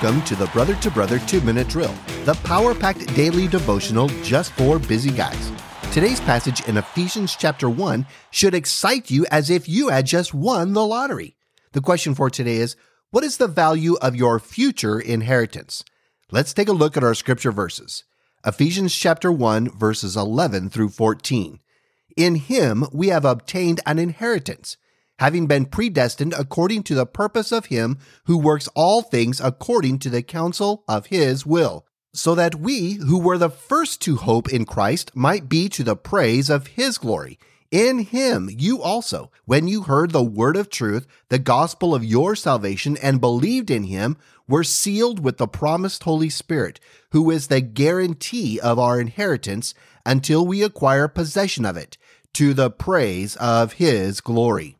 Welcome to the Brother to Brother 2 Minute Drill, the power packed daily devotional just for busy guys. Today's passage in Ephesians chapter 1 should excite you as if you had just won the lottery. The question for today is What is the value of your future inheritance? Let's take a look at our scripture verses. Ephesians chapter 1, verses 11 through 14. In him we have obtained an inheritance having been predestined according to the purpose of him who works all things according to the counsel of his will, so that we who were the first to hope in Christ might be to the praise of his glory. In him you also, when you heard the word of truth, the gospel of your salvation, and believed in him, were sealed with the promised Holy Spirit, who is the guarantee of our inheritance until we acquire possession of it, to the praise of his glory.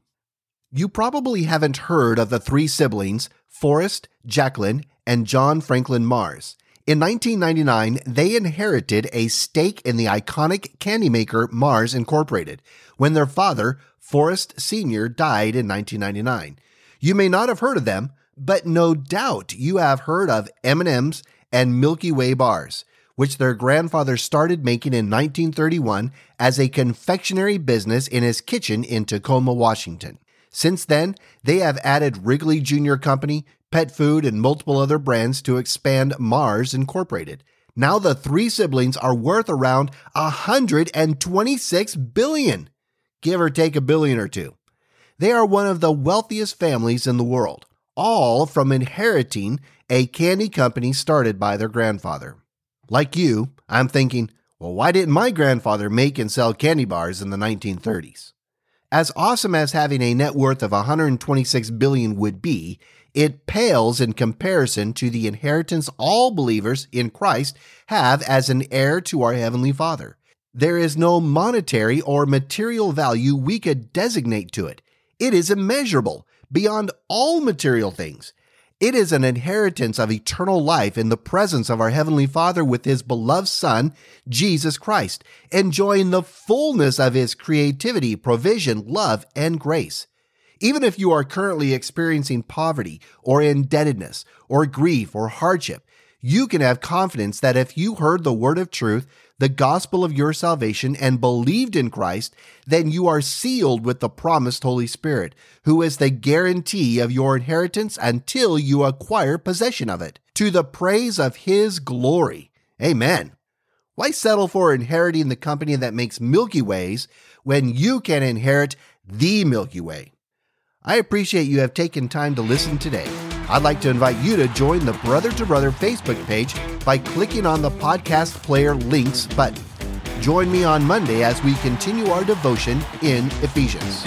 You probably haven't heard of the three siblings, Forrest, Jacqueline, and John Franklin Mars. In 1999, they inherited a stake in the iconic candy maker Mars Incorporated when their father, Forrest Sr., died in 1999. You may not have heard of them, but no doubt you have heard of M&Ms and Milky Way bars, which their grandfather started making in 1931 as a confectionery business in his kitchen in Tacoma, Washington. Since then, they have added Wrigley Jr. Company, pet food, and multiple other brands to expand Mars Incorporated. Now the three siblings are worth around 126 billion, give or take a billion or two. They are one of the wealthiest families in the world, all from inheriting a candy company started by their grandfather. Like you, I'm thinking, well, why didn't my grandfather make and sell candy bars in the 1930s? As awesome as having a net worth of 126 billion would be, it pales in comparison to the inheritance all believers in Christ have as an heir to our heavenly Father. There is no monetary or material value we could designate to it. It is immeasurable, beyond all material things. It is an inheritance of eternal life in the presence of our Heavenly Father with His beloved Son, Jesus Christ, enjoying the fullness of His creativity, provision, love, and grace. Even if you are currently experiencing poverty or indebtedness or grief or hardship, you can have confidence that if you heard the word of truth, the gospel of your salvation, and believed in Christ, then you are sealed with the promised Holy Spirit, who is the guarantee of your inheritance until you acquire possession of it, to the praise of his glory. Amen. Why settle for inheriting the company that makes Milky Ways when you can inherit the Milky Way? I appreciate you have taken time to listen today. I'd like to invite you to join the Brother to Brother Facebook page by clicking on the podcast player links button. Join me on Monday as we continue our devotion in Ephesians.